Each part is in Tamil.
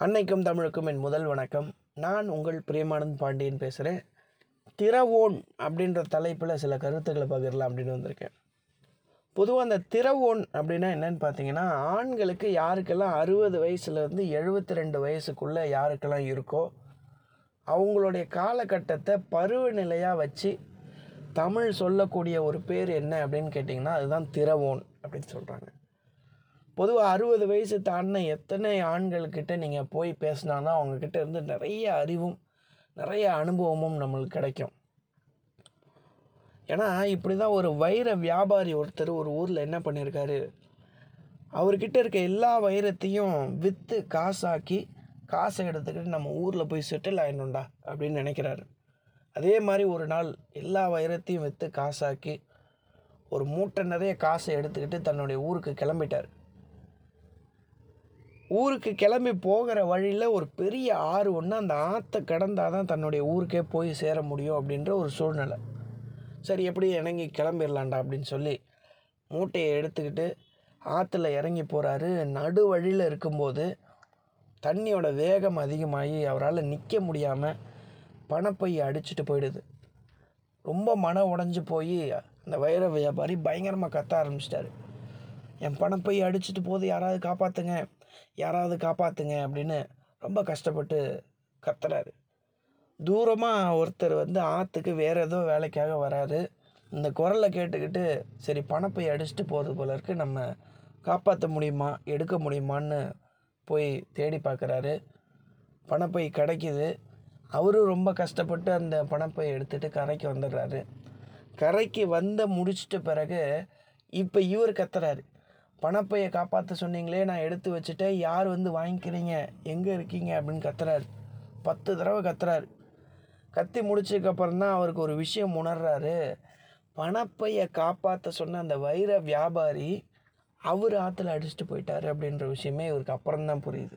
அன்னைக்கும் தமிழுக்கும் என் முதல் வணக்கம். நான் உங்கள் பிரியமானந்த் பாண்டியன் பேசுகிறேன் திறவோன் அப்படின்ற தலைப்பில் சில கருத்துக்களை பகிரலாம் அப்படின்னு வந்திருக்கேன். பொதுவாக அந்த திறவோன் அப்படின்னா என்னன்னு பார்த்தீங்கன்னா ஆண்களுக்கு யாருக்கெல்லாம் அறுபது வயசுலேருந்து எழுபத்தி ரெண்டு வயசுக்குள்ளே யாருக்கெல்லாம் இருக்கோ அவங்களுடைய காலகட்டத்தை பருவநிலையாக வச்சு தமிழ் சொல்லக்கூடிய ஒரு பேர் என்ன அப்படின்னு கேட்டிங்கன்னா அதுதான் திறவோன் அப்படின்னு சொல்கிறாங்க பொதுவாக அறுபது வயசு தாண்டின எத்தனை ஆண்கள்கிட்ட நீங்கள் போய் பேசினாலும் அவங்கக்கிட்ட இருந்து நிறைய அறிவும் நிறைய அனுபவமும் நம்மளுக்கு கிடைக்கும். ஏன்னா இப்படி தான் ஒரு வைர வியாபாரி ஒருத்தர் ஒரு ஊரில் என்ன பண்ணியிருக்காரு அவர்கிட்ட இருக்க எல்லா வைரத்தையும் விற்று காசாக்கி காசை எடுத்துக்கிட்டு நம்ம ஊரில் போய் செட்டில் ஆயிடணும்டா அப்படின்னு நினைக்கிறாரு. அதே மாதிரி ஒரு நாள் எல்லா வைரத்தையும் விற்று காசாக்கி ஒரு மூட்டை நிறைய காசை எடுத்துக்கிட்டு தன்னுடைய ஊருக்கு கிளம்பிட்டார். ஊருக்கு கிளம்பி போகிற வழியில் ஒரு பெரிய ஆறு ஒன்று அந்த ஆற்றை கடந்தால் தான் தன்னுடைய ஊருக்கே போய் சேர முடியும் அப்படின்ற ஒரு சூழ்நிலை. சரி எப்படி இறங்கி கிளம்பிடலாண்டா அப்படின்னு சொல்லி மூட்டையை எடுத்துக்கிட்டு ஆற்றுல இறங்கி போகிறாரு நடு வழியில் இருக்கும்போது தண்ணியோட வேகம் அதிகமாகி அவரால் நிற்க முடியாமல் பணப்பையை அடிச்சுட்டு போயிடுது. ரொம்ப மன உடஞ்சி போய் அந்த வைர வியாபாரி பயங்கரமாக கத்த ஆரம்பிச்சிட்டாரு. என் பணப்பை அடிச்சுட்டு போது யாராவது காப்பாற்றுங்க யாராவது காப்பாற்றுங்க அப்படின்னு ரொம்ப கஷ்டப்பட்டு கத்துறாரு. தூரமாக ஒருத்தர் வந்து ஆற்றுக்கு வேறு ஏதோ வேலைக்காக வராரு. இந்த குரலை கேட்டுக்கிட்டு சரி பணப்பை அடிச்சுட்டு போகிறது போல இருக்கு. நம்ம காப்பாற்ற முடியுமா எடுக்க முடியுமான்னு போய் தேடி பார்க்குறாரு பணப்பை கிடைக்கிது. அவரும் ரொம்ப கஷ்டப்பட்டு அந்த பணப்பை எடுத்துகிட்டு கரைக்கு வந்துடுறாரு. கரைக்கு வந்த முடிச்சிட்ட பிறகு இப்போ இவர் கத்துறாரு. பணப்பையை காப்பாற்ற சொன்னீங்களே நான் எடுத்து வச்சுட்டேன். யார் வந்து வாங்கிக்கிறீங்க? எங்கே இருக்கீங்க? அப்படின்னு கத்துறாரு. பத்து தடவை கத்துறாரு. கத்தி முடிச்சதுக்கப்புறம் தான் அவருக்கு ஒரு விஷயம் உணர்றாரு. பணப்பையை காப்பாற்ற சொன்ன அந்த வைர வியாபாரி அவர் ஆற்றுல அடிச்சுட்டு போயிட்டாரு அப்படின்ற விஷயமே இவருக்கு அப்புறம் தான் புரியுது.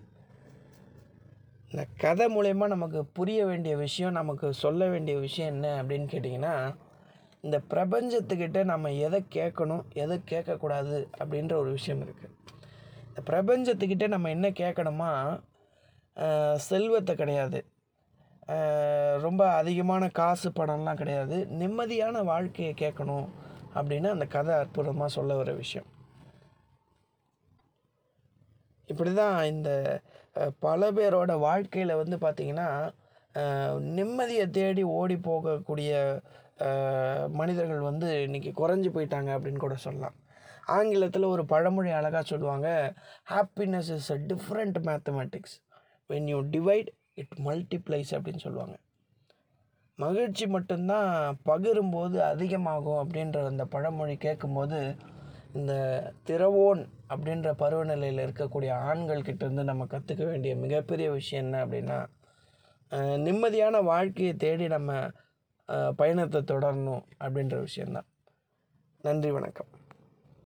இந்த கதை மூலயமா நமக்கு புரிய வேண்டிய விஷயம் நமக்கு சொல்ல வேண்டிய விஷயம் என்ன அப்படின்னு கேட்டிங்கன்னா இந்த பிரபஞ்சத்துக்கிட்ட நம்ம எதை கேட்கணும் எதை கேட்கக்கூடாது அப்படின்ற ஒரு விஷயம் இருக்குது இந்த பிரபஞ்சத்துக்கிட்ட நம்ம என்ன கேட்கணுமா செல்வத்தை கிடையாது. ரொம்ப அதிகமான காசு பணம்லாம் கிடையாது. நிம்மதியான வாழ்க்கையை கேட்கணும் அப்படின்னு அந்த கதை அற்புதமாக சொல்ல வர விஷயம். இப்படி தான் இந்த பல பேரோட வாழ்க்கையில் வந்து பார்த்திங்கன்னா நிம்மதியை தேடி ஓடி போகக்கூடிய மனிதர்கள் வந்து இன்றைக்கி குறைஞ்சி போயிட்டாங்க அப்படின்னு கூட சொல்லலாம். ஆங்கிலத்தில் ஒரு பழமொழி அழகாக சொல்லுவாங்க happiness is a different mathematics when you divide it multiplies அப்படின்னு சொல்லுவாங்க. மகிழ்ச்சி மட்டும்தான் பகிரும்போது அதிகமாகும் அப்படின்ற அந்த பழமொழி கேட்கும்போது இந்த திறவோன் அப்படின்ற பருவநிலையில் இருக்கக்கூடிய ஆண்கள் கிட்டேருந்து நம்ம கற்றுக்க வேண்டிய மிகப்பெரிய விஷயம் என்ன அப்படின்னா நிம்மதியான வாழ்க்கையை தேடி நம்ம பயணத்தை தொடரணும் அப்படின்ற விஷயந்தான் நன்றி வணக்கம்.